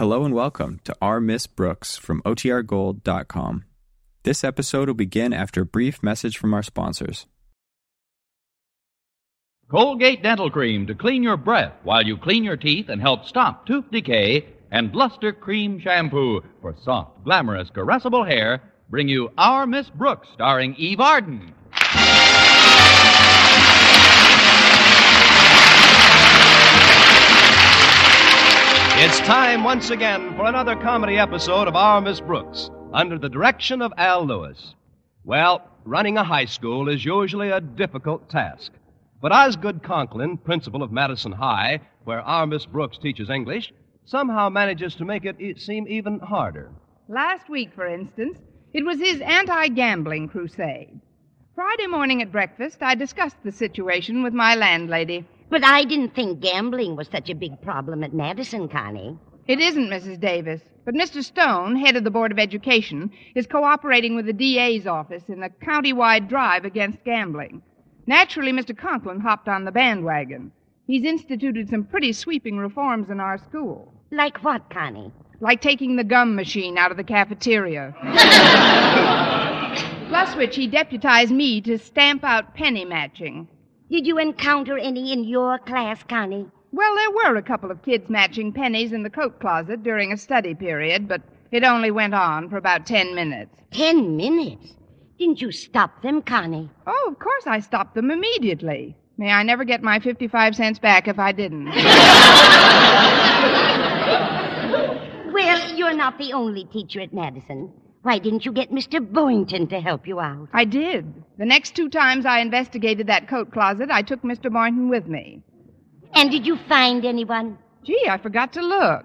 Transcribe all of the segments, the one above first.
Hello and welcome to Our Miss Brooks from OTRGold.com. This episode will begin after a brief message from our sponsors. Colgate Dental Cream to clean your breath while you clean your teeth and help stop tooth decay, and Luster Cream Shampoo for soft, glamorous, caressable hair bring you Our Miss Brooks starring Eve Arden. It's time once again for another comedy episode of Our Miss Brooks, under the direction of Al Lewis. Well, running a high school is usually a difficult task. But Osgood Conklin, principal of Madison High, where our Miss Brooks teaches English, somehow manages to make it seem even harder. Last week, for instance, it was his anti gambling crusade. Friday morning at breakfast, I discussed the situation with my landlady. But I didn't think gambling was such a big problem at Madison, Connie. It isn't, Mrs. Davis, but Mr. Stone, head of the Board of Education, is cooperating with the DA's office in a county-wide drive against gambling. Naturally, Mr. Conklin hopped on the bandwagon. He's instituted some pretty sweeping reforms in our school, Like what, Connie? like taking the gum machine out of the cafeteria. Plus which he deputized me to stamp out penny matching. Did you encounter any in your class, Connie? Well, there were a couple of kids matching pennies in the coat closet during a study period, but it only went on for about ten minutes. Ten minutes. Didn't you stop them, Connie? Oh, of course I stopped them immediately. May I never get my 55 cents back if I didn't. Well, you're not the only teacher at Madison. Why didn't you get Mr. Boynton to help you out? I did. The next two times I investigated that coat closet, I took Mr. Boynton with me. And did you find anyone? Gee, I forgot to look.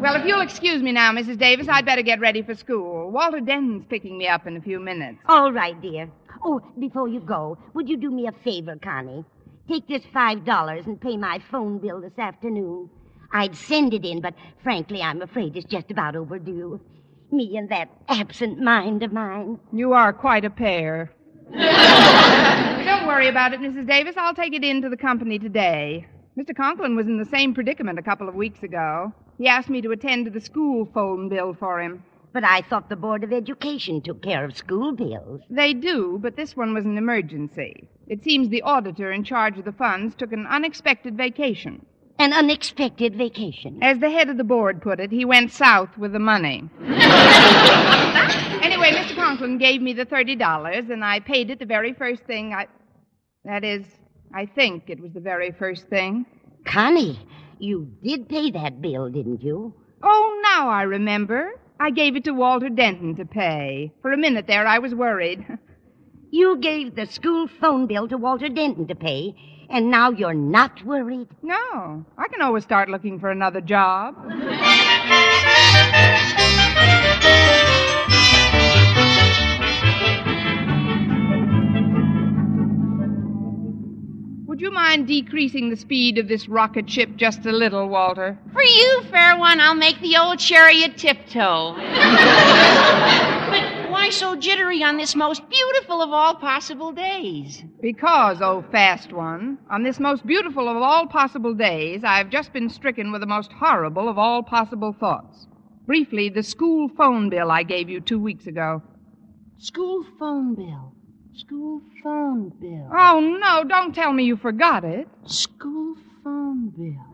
well, if you'll excuse me now, Mrs. Davis, I'd better get ready for school. Walter Denton's picking me up in a few minutes. All right, dear. Oh, before you go, would you do me a favor, Connie? Take this five dollars and pay my phone bill this afternoon. I'd send it in, but frankly, I'm afraid it's just about overdue. Me and that absent mind of mine. You are quite a pair. Don't worry about it, Mrs. Davis. I'll take it in to the company today. Mr. Conklin was in the same predicament a couple of weeks ago. He asked me to attend to the school phone bill for him. But I thought the Board of Education took care of school bills. They do, but this one was an emergency. It seems the auditor in charge of the funds took an unexpected vacation. An unexpected vacation. As the head of the board put it, he went south with the money. anyway, Mr. Conklin gave me the $30, and I paid it the very first thing I. That is, I think it was the very first thing. Connie, you did pay that bill, didn't you? Oh, now I remember. I gave it to Walter Denton to pay. For a minute there, I was worried. You gave the school phone bill to Walter Denton to pay, and now you're not worried? No, I can always start looking for another job. Would you mind decreasing the speed of this rocket ship just a little, Walter? For you, fair one, I'll make the old chariot tiptoe. but why so jittery on this most beautiful of all possible days? Because, oh fast one, on this most beautiful of all possible days, I've just been stricken with the most horrible of all possible thoughts. Briefly, the school phone bill I gave you two weeks ago. School phone bill. School phone bill. Oh, no, don't tell me you forgot it. School phone bill.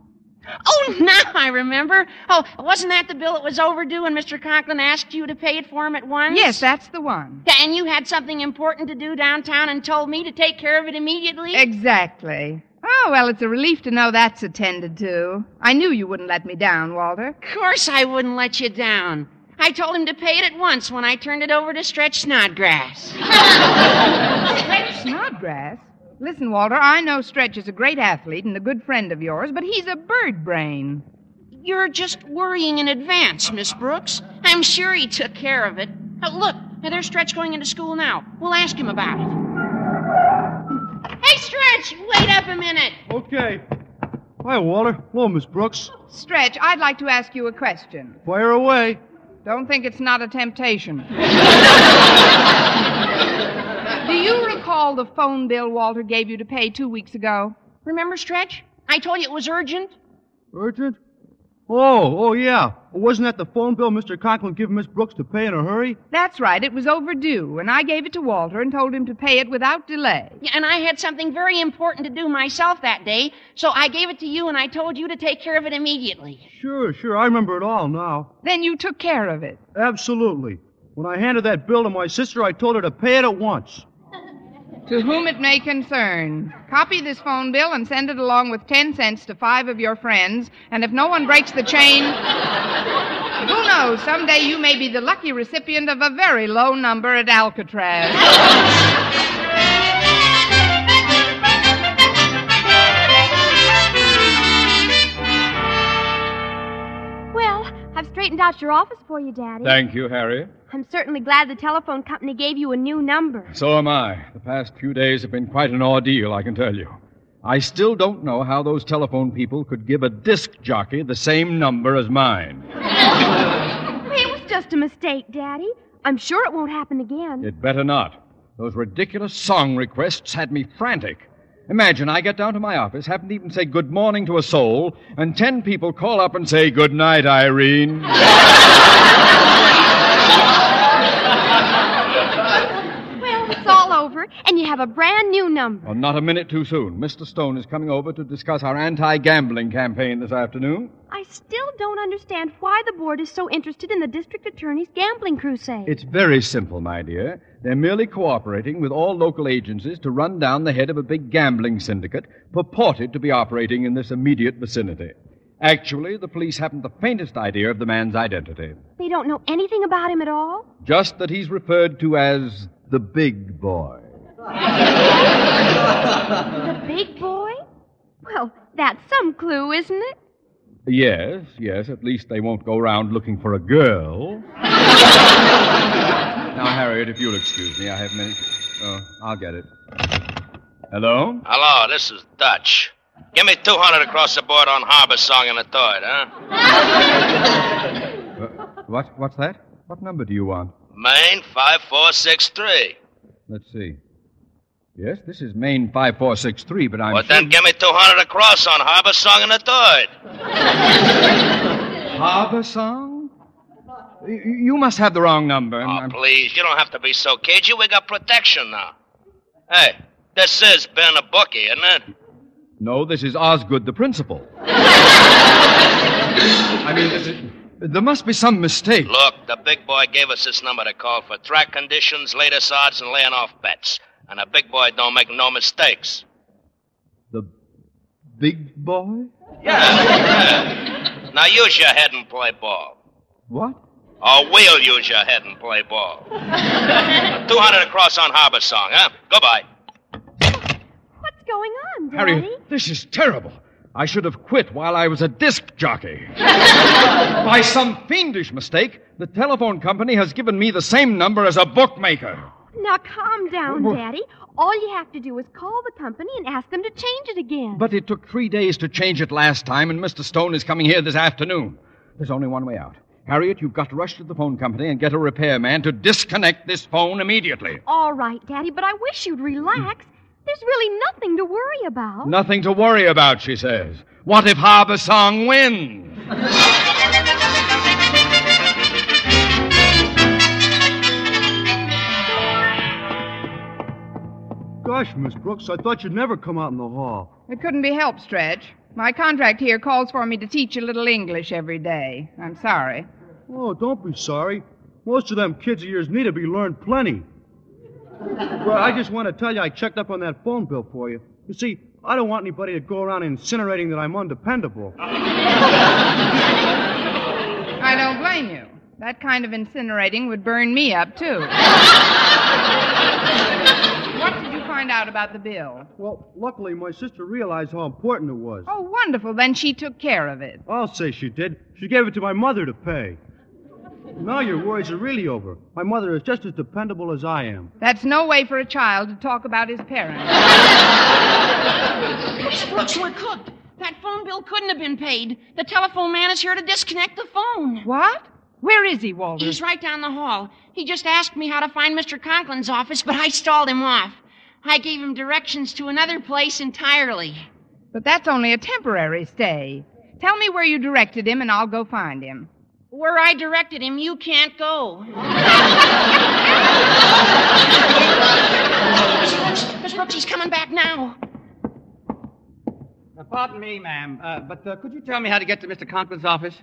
Oh, now I remember. Oh, wasn't that the bill that was overdue and Mr. Conklin asked you to pay it for him at once? Yes, that's the one. And you had something important to do downtown and told me to take care of it immediately? Exactly. Oh, well, it's a relief to know that's attended to. I knew you wouldn't let me down, Walter. Of course I wouldn't let you down. I told him to pay it at once when I turned it over to Stretch Snodgrass. Stretch Snodgrass? Listen, Walter, I know Stretch is a great athlete and a good friend of yours, but he's a bird brain. You're just worrying in advance, Miss Brooks. I'm sure he took care of it. Oh, look, now there's Stretch going into school now. We'll ask him about it. Hey, Stretch, wait up a minute. Okay. Hi, Walter. Hello, Miss Brooks. Stretch, I'd like to ask you a question. Fire away. Don't think it's not a temptation. Do you recall the phone bill Walter gave you to pay two weeks ago? Remember, Stretch? I told you it was urgent. Urgent? Oh, oh, yeah. Wasn't that the phone bill Mr. Conklin gave Miss Brooks to pay in a hurry? That's right. It was overdue, and I gave it to Walter and told him to pay it without delay. Yeah, and I had something very important to do myself that day, so I gave it to you and I told you to take care of it immediately. Sure, sure. I remember it all now. Then you took care of it. Absolutely. When I handed that bill to my sister, I told her to pay it at once. To whom it may concern. Copy this phone bill and send it along with 10 cents to five of your friends, and if no one breaks the chain, who knows, someday you may be the lucky recipient of a very low number at Alcatraz. Straightened out your office for you, Daddy. Thank you, Harriet. I'm certainly glad the telephone company gave you a new number. So am I. The past few days have been quite an ordeal, I can tell you. I still don't know how those telephone people could give a disc jockey the same number as mine. It was just a mistake, Daddy. I'm sure it won't happen again. It better not. Those ridiculous song requests had me frantic. Imagine I get down to my office, haven't even say good morning to a soul, and ten people call up and say good night, Irene. Well, it's all over, and you have a brand new number. well, not a minute too soon. Mr. Stone is coming over to discuss our anti-gambling campaign this afternoon. I still don't understand why the board is so interested in the district attorney's gambling crusade. It's very simple, my dear. They're merely cooperating with all local agencies to run down the head of a big gambling syndicate purported to be operating in this immediate vicinity. Actually, the police haven't the faintest idea of the man's identity. They don't know anything about him at all? Just that he's referred to as the big boy. The big boy? Well, that's some clue, isn't it? Yes, yes, at least they won't go around looking for a girl. now, Harriet, if you'll excuse me, I have many. Oh, I'll get it. Hello? Hello, this is Dutch. Give me 200 across the board on Harbor Song and the Third, huh? Uh, what? What's that? What number do you want? Maine 5463. Let's see. Yes, this is Maine 5463, but I'm. Well, sure- then give me 200 across on Harbor Song and the Third. Harbor Song? You must have the wrong number. Oh, I'm- please, you don't have to be so cagey. We got protection now. Hey, this is Ben a bookie, isn't it? No, this is Osgood, the principal. I mean, this is, there must be some mistake. Look, the big boy gave us this number to call for track conditions, latest odds, and laying off bets. And the big boy don't make no mistakes. The big boy? Yeah. Now use your head and play ball. What? Or we'll use your head and play ball. 200 across on Harbor Song, huh? Goodbye. What's going on, Daddy? Harriet, this is terrible. I should have quit while I was a disc jockey. By some fiendish mistake, the telephone company has given me the same number as a bookmaker. Now calm down, Wha- Daddy. All you have to do is call the company and ask them to change it again. But it took three days to change it last time, and Mr. Stone is coming here this afternoon. There's only one way out. Harriet, you've got to rush to the phone company and get a repairman to disconnect this phone immediately. All right, Daddy, but I wish you'd relax. There's really nothing to worry about. Nothing to worry about, she says. What if Harbor Song wins? Gosh, Miss Brooks, I thought you'd never come out in the hall. It couldn't be helped, Stretch. My contract here calls for me to teach a little English every day. I'm sorry. Oh, don't be sorry. Most of them kids of yours need to be learned plenty. Well, I just want to tell you I checked up on that phone bill for you. You see, I don't want anybody to go around incinerating that I'm undependable. I don't blame you. That kind of incinerating would burn me up, too. what did you find out about the bill? Well, luckily, my sister realized how important it was. Oh, wonderful. Then she took care of it. I'll say she did. She gave it to my mother to pay. Now your worries are really over. My mother is just as dependable as I am. That's no way for a child to talk about his parents. Miss Brooks, we're cooked. That phone bill couldn't have been paid. The telephone man is here to disconnect the phone. What? Where is he, Walter? He's right down the hall. He just asked me how to find Mr. Conklin's office, but I stalled him off. I gave him directions to another place entirely. But that's only a temporary stay. Tell me where you directed him, and I'll go find him. Where I directed him, you can't go. Miss Brooks, Miss Brooks, he's coming back now. Uh, pardon me, ma'am, uh, but uh, could you tell me how to get to Mr. Conklin's office?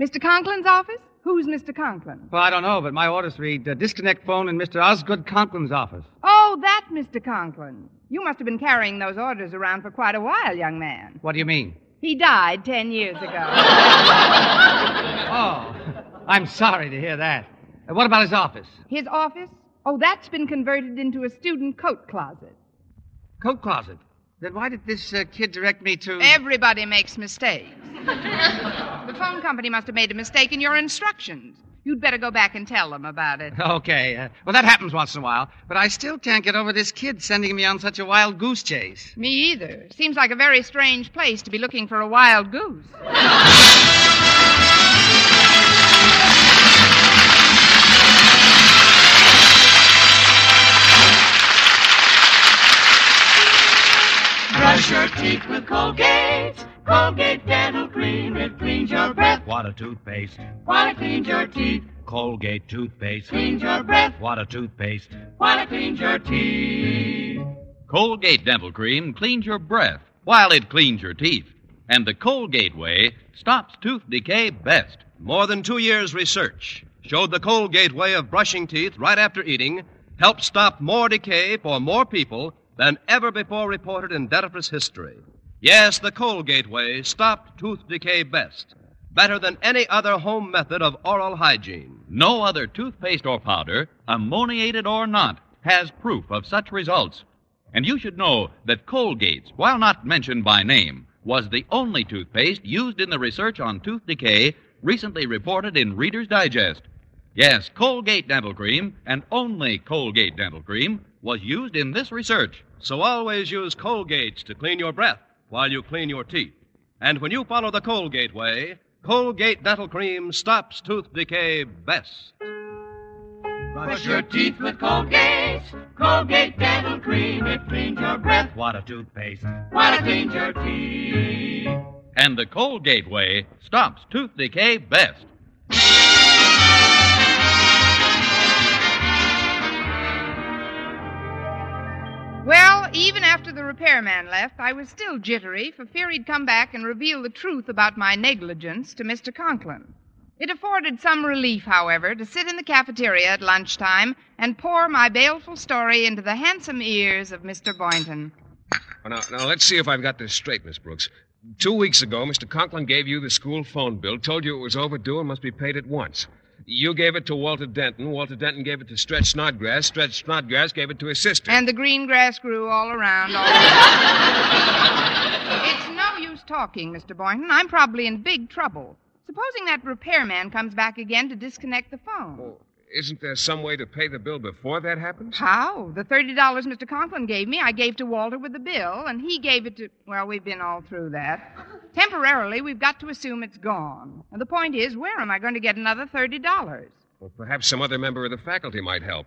Mr. Conklin's office? Who's Mr. Conklin? Well, I don't know, but my orders read uh, disconnect phone in Mr. Osgood Conklin's office. Oh, that Mr. Conklin. You must have been carrying those orders around for quite a while, young man. What do you mean? He died ten years ago. Oh, I'm sorry to hear that. Uh, what about his office? His office? Oh, that's been converted into a student coat closet. Coat closet. Then why did this uh, kid direct me to. Everybody makes mistakes. the phone company must have made a mistake in your instructions. You'd better go back and tell them about it. Okay. Uh, well, that happens once in a while, but I still can't get over this kid sending me on such a wild goose chase. Me either. Seems like a very strange place to be looking for a wild goose. Brush your teeth with Colgate. Colgate Dental Cream. It cleans your breath. What a toothpaste. While it cleans your teeth. Colgate toothpaste. Cleans your breath. What a toothpaste. While it cleans your teeth. Colgate Dental Cream cleans your breath while it cleans your teeth. And the Colgate way stops tooth decay best. More than two years' research showed the Colgate way of brushing teeth right after eating helped stop more decay for more people than ever before reported in dentifrice history. Yes, the Colgate way stopped tooth decay best, better than any other home method of oral hygiene. No other toothpaste or powder, ammoniated or not, has proof of such results. And you should know that Colgate's, while not mentioned by name, was the only toothpaste used in the research on tooth decay recently reported in Reader's Digest. Yes, Colgate Dental Cream, and only Colgate Dental Cream, was used in this research. So always use Colgates to clean your breath while you clean your teeth. And when you follow the Colgate way, Colgate Dental Cream stops tooth decay best. Brush your teeth with Colgate. Colgate Dental Cream. It cleans your breath. What a toothpaste. While it cleans your teeth. And the Colgate way stops tooth decay best. Even after the repairman left, I was still jittery for fear he'd come back and reveal the truth about my negligence to Mr. Conklin. It afforded some relief, however, to sit in the cafeteria at lunchtime and pour my baleful story into the handsome ears of Mr. Boynton. Well, now, now, let's see if I've got this straight, Miss Brooks. Two weeks ago, Mr. Conklin gave you the school phone bill, told you it was overdue and must be paid at once. You gave it to Walter Denton. Walter Denton gave it to Stretch Snodgrass. Stretch Snodgrass gave it to his sister. And the green grass grew all around. All it's no use talking, Mr. Boynton. I'm probably in big trouble. Supposing that repairman comes back again to disconnect the phone. Oh. Isn't there some way to pay the bill before that happens? How? The $30 Mr. Conklin gave me, I gave to Walter with the bill, and he gave it to. Well, we've been all through that. Temporarily, we've got to assume it's gone. And the point is, where am I going to get another $30? Well, perhaps some other member of the faculty might help.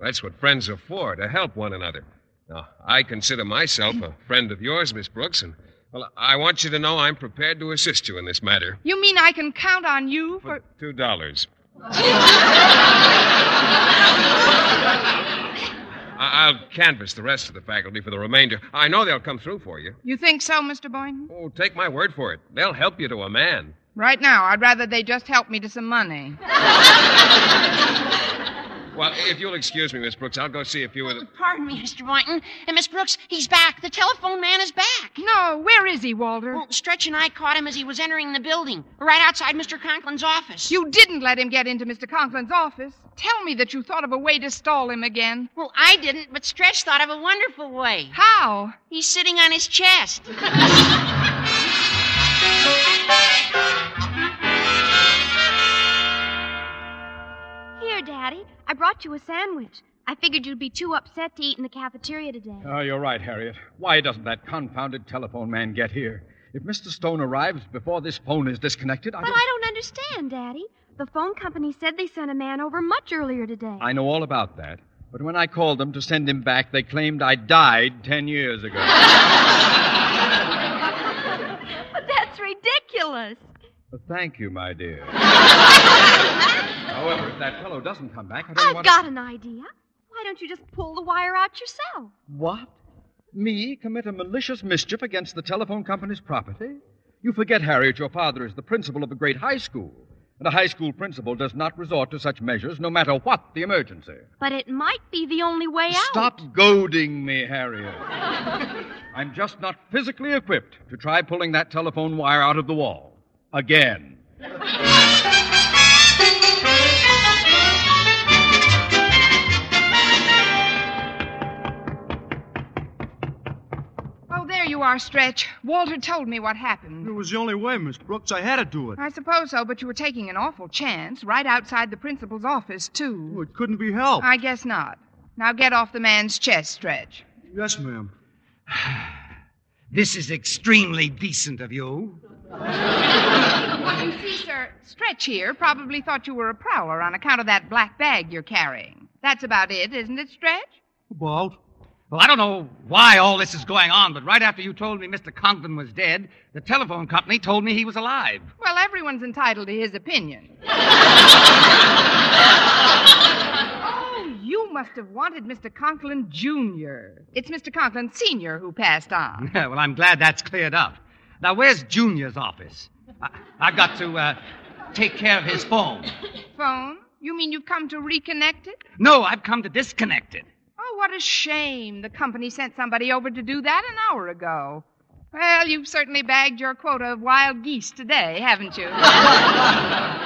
That's what friends are for, to help one another. Now, I consider myself a friend of yours, Miss Brooks, and, well, I want you to know I'm prepared to assist you in this matter. You mean I can count on you for. Two dollars. I- I'll canvass the rest of the faculty for the remainder. I know they'll come through for you. You think so, Mr. Boynton? Oh, take my word for it. They'll help you to a man. Right now, I'd rather they just help me to some money. Well, if you'll excuse me, Miss Brooks, I'll go see a few of the. Pardon me, Mr. Boynton. And Miss Brooks, he's back. The telephone man is back. No, where is he, Walter? Well, Stretch and I caught him as he was entering the building, right outside Mr. Conklin's office. You didn't let him get into Mr. Conklin's office. Tell me that you thought of a way to stall him again. Well, I didn't, but Stretch thought of a wonderful way. How? He's sitting on his chest. Daddy, I brought you a sandwich. I figured you'd be too upset to eat in the cafeteria today. Oh, you're right, Harriet. Why doesn't that confounded telephone man get here? If Mr. Stone arrives before this phone is disconnected, I But don't... I don't understand, Daddy. The phone company said they sent a man over much earlier today. I know all about that. But when I called them to send him back, they claimed I died ten years ago. But that's ridiculous. Thank you, my dear. However, if that fellow doesn't come back, I don't I've what. got an idea. Why don't you just pull the wire out yourself? What? Me commit a malicious mischief against the telephone company's property? You forget, Harriet, your father is the principal of a great high school. And a high school principal does not resort to such measures no matter what the emergency. But it might be the only way out. Stop goading me, Harriet. I'm just not physically equipped to try pulling that telephone wire out of the wall. Again. Oh, there you are, Stretch. Walter told me what happened. It was the only way, Miss Brooks. I had to do it. I suppose so, but you were taking an awful chance right outside the principal's office, too. Oh, it couldn't be helped. I guess not. Now get off the man's chest, Stretch. Yes, ma'am. This is extremely decent of you. You see, sir, Stretch here probably thought you were a prowler on account of that black bag you're carrying. That's about it, isn't it, Stretch? About? Well, I don't know why all this is going on, but right after you told me Mr. Conklin was dead, the telephone company told me he was alive. Well, everyone's entitled to his opinion. oh, you must have wanted Mr. Conklin Jr. It's Mr. Conklin Sr. who passed on. well, I'm glad that's cleared up. Now, where's Junior's office? I- I've got to uh, take care of his phone. Phone? You mean you've come to reconnect it? No, I've come to disconnect it. Oh, what a shame. The company sent somebody over to do that an hour ago. Well, you've certainly bagged your quota of wild geese today, haven't you?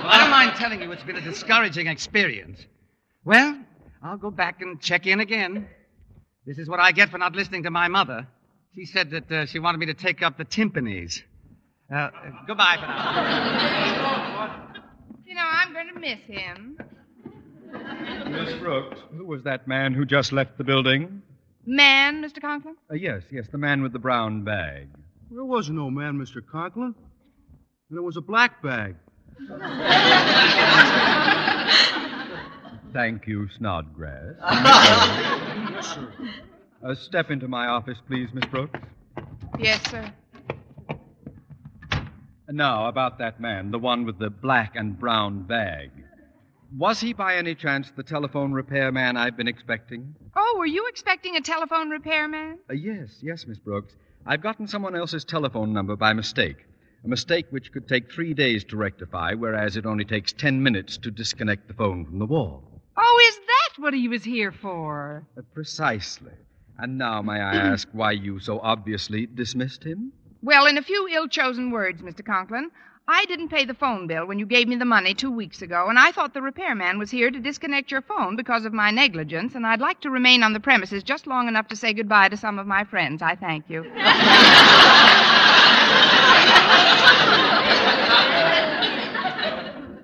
Well, I don't mind telling you it's been a discouraging experience. Well, I'll go back and check in again. This is what I get for not listening to my mother. She said that uh, she wanted me to take up the timpanis. Uh, uh, goodbye for now. you know, I'm going to miss him. Miss Brooks, who was that man who just left the building? Man, Mr. Conklin? Uh, yes, yes, the man with the brown bag. There was no man, Mr. Conklin. And it was a black bag. Thank you, Snodgrass. yes, sir. Uh, step into my office, please, Miss Brooks. Yes, sir. Now, about that man, the one with the black and brown bag. Was he by any chance the telephone repairman I've been expecting? Oh, were you expecting a telephone repairman? Uh, yes, yes, Miss Brooks. I've gotten someone else's telephone number by mistake. A mistake which could take three days to rectify, whereas it only takes ten minutes to disconnect the phone from the wall. Oh, is that what he was here for? Uh, precisely. And now, may I ask why you so obviously dismissed him? Well, in a few ill chosen words, Mr. Conklin, I didn't pay the phone bill when you gave me the money two weeks ago, and I thought the repairman was here to disconnect your phone because of my negligence, and I'd like to remain on the premises just long enough to say goodbye to some of my friends. I thank you.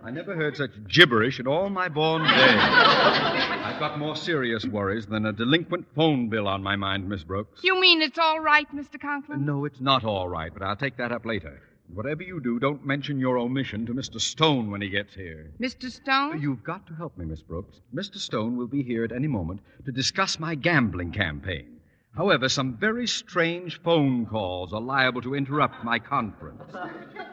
I never heard such gibberish in all my born days. I've got more serious worries than a delinquent phone bill on my mind, Miss Brooks. you mean it's all right, Mr. Conklin? No, it's not all right, but I'll take that up later. Whatever you do, don't mention your omission to Mr. Stone when he gets here. Mr. Stone? You've got to help me, Miss Brooks. Mr. Stone will be here at any moment to discuss my gambling campaign. However, some very strange phone calls are liable to interrupt my conference.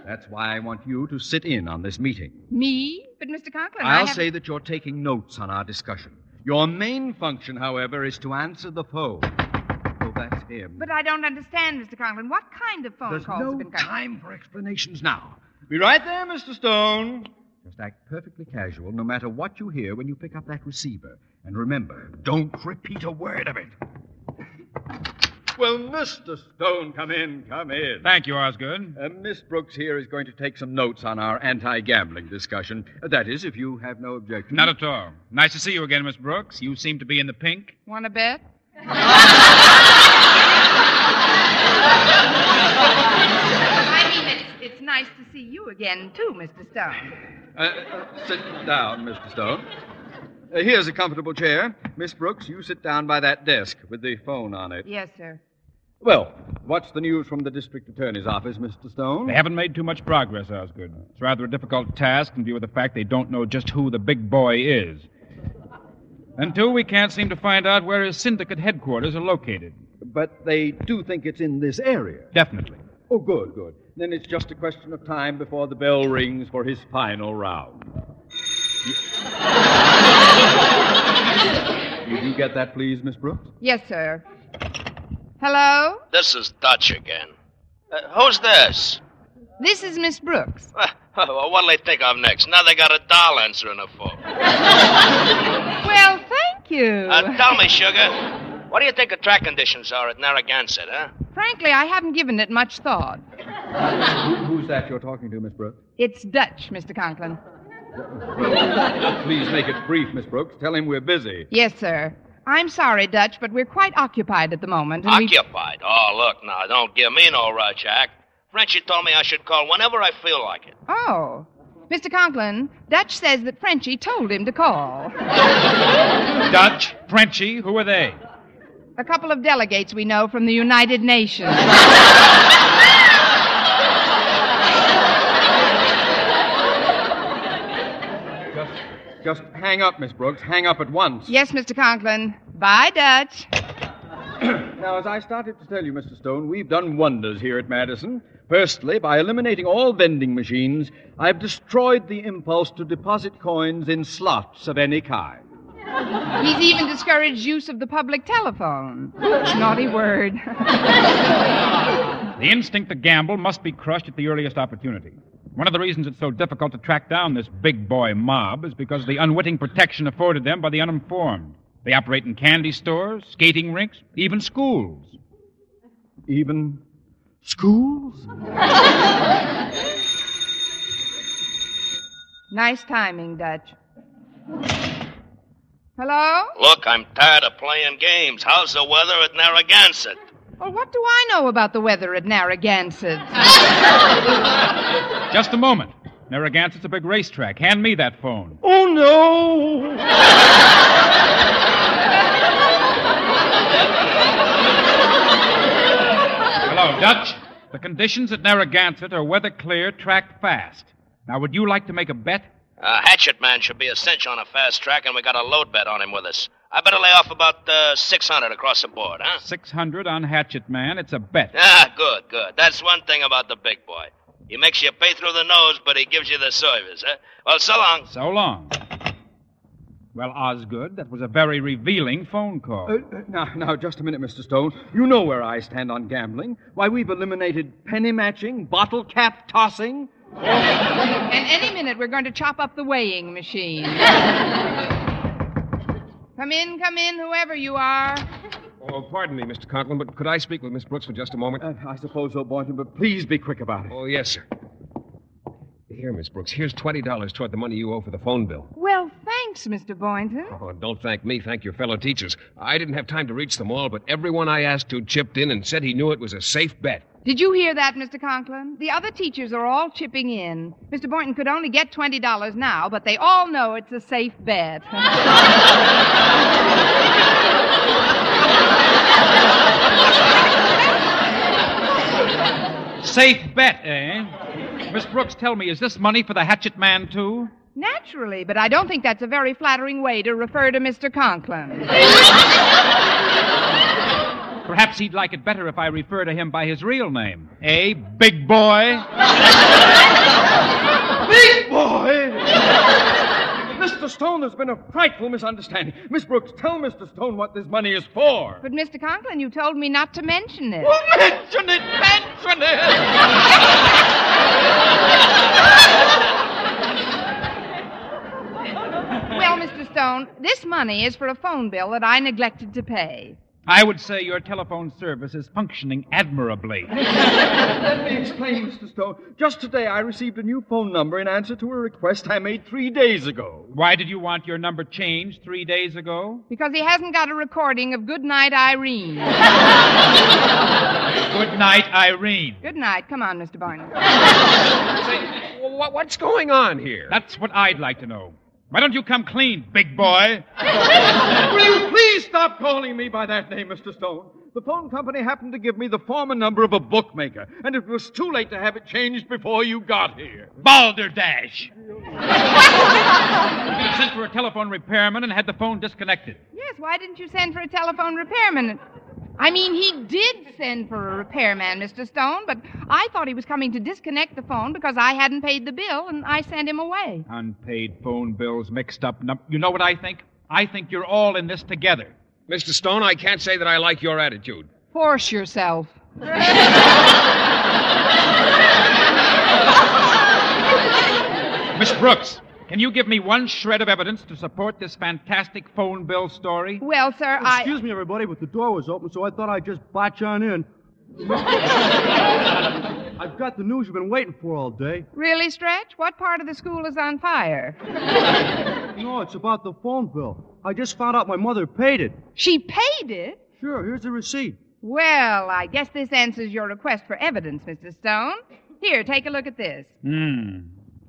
That's why I want you to sit in on this meeting. Me? But, Mr. Conklin, I'll say that you're taking notes on our discussion. Your main function, however, is to answer the phone. Oh, that's him. But I don't understand, Mr. Conklin. What kind of phone There's calls no have been coming? time for explanations now. Be right there, Mr. Stone. Just act perfectly casual, no matter what you hear when you pick up that receiver. And remember, don't repeat a word of it. Well, Mr. Stone, come in, come in. Thank you, Osgood. Uh, Miss Brooks here is going to take some notes on our anti gambling discussion. Uh, that is, if you have no objection. Not at all. Nice to see you again, Miss Brooks. You seem to be in the pink. Want to bet? I mean, it's, it's nice to see you again, too, Mr. Stone. Uh, uh, sit down, Mr. Stone. Uh, here's a comfortable chair. Miss Brooks, you sit down by that desk with the phone on it. Yes, sir. Well, what's the news from the district attorney's office, Mr. Stone? They haven't made too much progress, Osgood. It's rather a difficult task in view of the fact they don't know just who the big boy is. And two, we can't seem to find out where his syndicate headquarters are located. But they do think it's in this area. Definitely. Oh, good, good. Then it's just a question of time before the bell rings for his final round. Did you get that, please, Miss Brooks? Yes, sir. Hello? This is Dutch again. Uh, who's this? This is Miss Brooks. well, what'll they think of next? Now they got a doll answering the phone. Well, thank you. Uh, tell me, Sugar, what do you think the track conditions are at Narragansett, huh? Frankly, I haven't given it much thought. Who, who's that you're talking to, Miss Brooks? It's Dutch, Mr. Conklin. Please make it brief, Miss Brooks. Tell him we're busy. Yes, sir. I'm sorry, Dutch, but we're quite occupied at the moment. And we... Occupied? Oh, look now, don't give me no rush, Act. Frenchie told me I should call whenever I feel like it. Oh. Mr. Conklin, Dutch says that Frenchie told him to call. Dutch, Frenchie, who are they? A couple of delegates we know from the United Nations. just hang up, Miss Brooks. Hang up at once. yes, Mr. Conklin. Bye, Dutch. Now, as I started to tell you, Mr. Stone, we've done wonders here at Madison. Firstly, by eliminating all vending machines, I've destroyed the impulse to deposit coins in slots of any kind. He's even discouraged use of the public telephone. Naughty word. The instinct to gamble must be crushed at the earliest opportunity. One of the reasons it's so difficult to track down this big boy mob is because of the unwitting protection afforded them by the uninformed. They operate in candy stores, skating rinks, even schools. Even schools? nice timing, Dutch. Hello? Look, I'm tired of playing games. How's the weather at Narragansett? Well, what do I know about the weather at Narragansett? Just a moment. Narragansett's a big racetrack. Hand me that phone. Oh, no! Hello, Dutch. The conditions at Narragansett are weather clear, track fast. Now, would you like to make a bet? Uh, Hatchet Man should be a cinch on a fast track, and we got a load bet on him with us. I better lay off about uh, 600 across the board, huh? 600 on Hatchet Man. It's a bet. Ah, good, good. That's one thing about the big boy. He makes you pay through the nose, but he gives you the service, huh? Well, so long. So long. Well, Osgood, that was a very revealing phone call. Uh, uh, now, now, just a minute, Mr. Stone. You know where I stand on gambling. Why, we've eliminated penny matching, bottle cap tossing. and any minute we're going to chop up the weighing machine. come in, come in, whoever you are. Oh, pardon me, Mr. Conklin, but could I speak with Miss Brooks for just a moment? Uh, I suppose so, Boynton, but please be quick about it. Oh, yes, sir. Here, Miss Brooks, here's $20 toward the money you owe for the phone bill. Well, thanks, Mr. Boynton. Oh, don't thank me. Thank your fellow teachers. I didn't have time to reach them all, but everyone I asked to chipped in and said he knew it was a safe bet. Did you hear that, Mr. Conklin? The other teachers are all chipping in. Mr. Boynton could only get $20 now, but they all know it's a safe bet. Safe bet, eh? Miss Brooks, tell me, is this money for the Hatchet Man, too? Naturally, but I don't think that's a very flattering way to refer to Mr. Conklin. Perhaps he'd like it better if I refer to him by his real name. Eh, Big Boy? Big boy! Mr. Stone, there's been a frightful misunderstanding. Miss Brooks, tell Mr. Stone what this money is for. But, Mr. Conklin, you told me not to mention it. Well, mention it! Mention it! Well, Mr. Stone, this money is for a phone bill that I neglected to pay. I would say your telephone service is functioning admirably. Let me explain, Mr. Stone. Just today, I received a new phone number in answer to a request I made three days ago. Why did you want your number changed three days ago? Because he hasn't got a recording of Good Night, Irene. Good night, Irene. Good night. Come on, Mr. Boynton. Say, wh- what's going on here? That's what I'd like to know. Why don't you come clean, big boy? Will you please stop calling me by that name, Mr. Stone? The phone company happened to give me the former number of a bookmaker, and it was too late to have it changed before you got here. Balderdash! you could have sent for a telephone repairman and had the phone disconnected. Yes, why didn't you send for a telephone repairman? I mean, he did send for a repairman, Mr. Stone, but I thought he was coming to disconnect the phone because I hadn't paid the bill, and I sent him away. Unpaid phone bills mixed up. num- You know what I think? I think you're all in this together. Mr. Stone, I can't say that I like your attitude. Force yourself. Miss Brooks, can you give me one shred of evidence to support this fantastic phone bill story? Well, sir, I. Excuse me, everybody, but the door was open, so I thought I'd just botch on in. I've got the news you've been waiting for all day. Really, Stretch? What part of the school is on fire? No, it's about the phone bill. I just found out my mother paid it. She paid it? Sure, here's the receipt. Well, I guess this answers your request for evidence, Mr. Stone. Here, take a look at this. Hmm.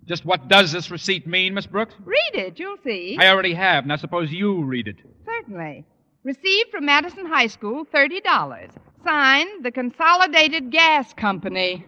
Just what does this receipt mean, Miss Brooks? Read it, you'll see. I already have. Now suppose you read it. Certainly. Received from Madison High School, $30. Signed, the Consolidated Gas Company.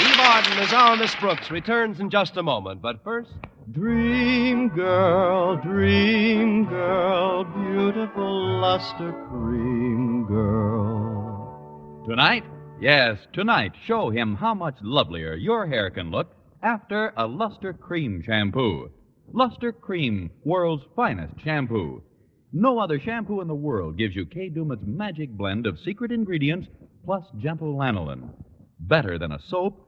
Eve Arden as our Miss Brooks returns in just a moment, but first. Dream girl, dream girl, beautiful luster cream girl. Tonight? Yes, tonight, show him how much lovelier your hair can look after a Luster Cream shampoo. Luster Cream, world's finest shampoo. No other shampoo in the world gives you Kay Daumit's magic blend of secret ingredients plus gentle lanolin. Better than a soap,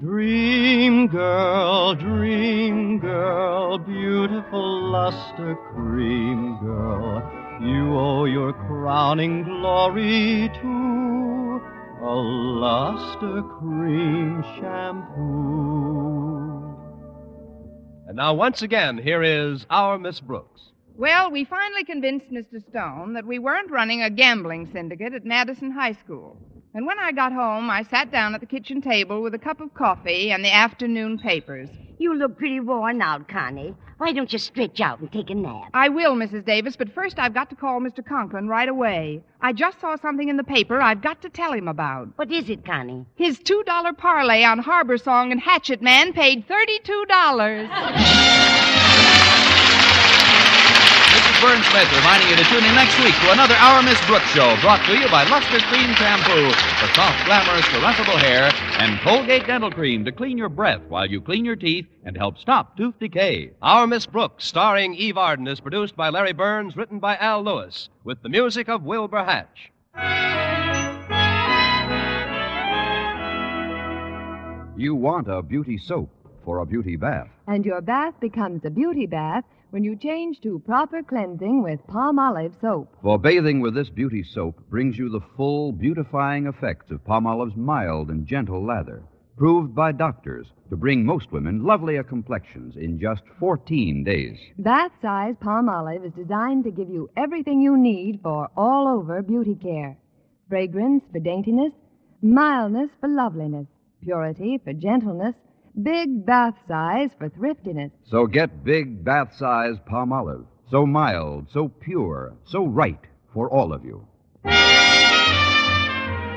Dream girl, dream girl, beautiful luster cream girl. You owe your crowning glory to a luster cream shampoo. And now, once again, here is our Miss Brooks. Well, we finally convinced Mr. Stone that we weren't running a gambling syndicate at Madison High School. And when I got home, I sat down at the kitchen table with a cup of coffee and the afternoon papers. You look pretty worn out, Connie. Why don't you stretch out and take a nap? I will, Mrs. Davis, but first I've got to call Mr. Conklin right away. I just saw something in the paper I've got to tell him about. What is it, Connie? His $2 parlay on Harbor Song and Hatchet Man paid $32. Mrs. Verne Smith reminding you to tune in next week to another Our Miss Brooks show brought to you by Luster Cream Shampoo for soft, glamorous, caressable hair and Colgate Dental Cream to clean your breath while you clean your teeth and help stop tooth decay. Our Miss Brooks, starring Eve Arden, is produced by Larry Berns, written by Al Lewis, with the music of Wilbur Hatch. You want a beauty soap for a beauty bath. And your bath becomes a beauty bath when you change to proper cleansing with Palmolive soap. For bathing with this beauty soap brings you the full beautifying effects of Palmolive's mild and gentle lather, proved by doctors to bring most women lovelier complexions in just 14 days. Bath size Palmolive is designed to give you everything you need for all over beauty care fragrance for daintiness, mildness for loveliness, purity for gentleness, big bath size for thriftiness. So get big bath size Palmolive. So mild, so pure, so right for all of you.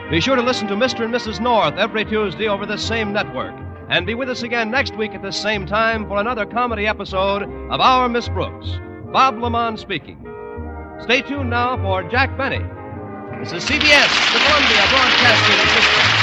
Be sure to listen to Mr. and Mrs. North every Tuesday over this same network. And be with us again next week at the same time for another comedy episode of Our Miss Brooks. Bob LeMond speaking. Stay tuned now for Jack Benny. This is CBS, the Columbia Broadcasting System.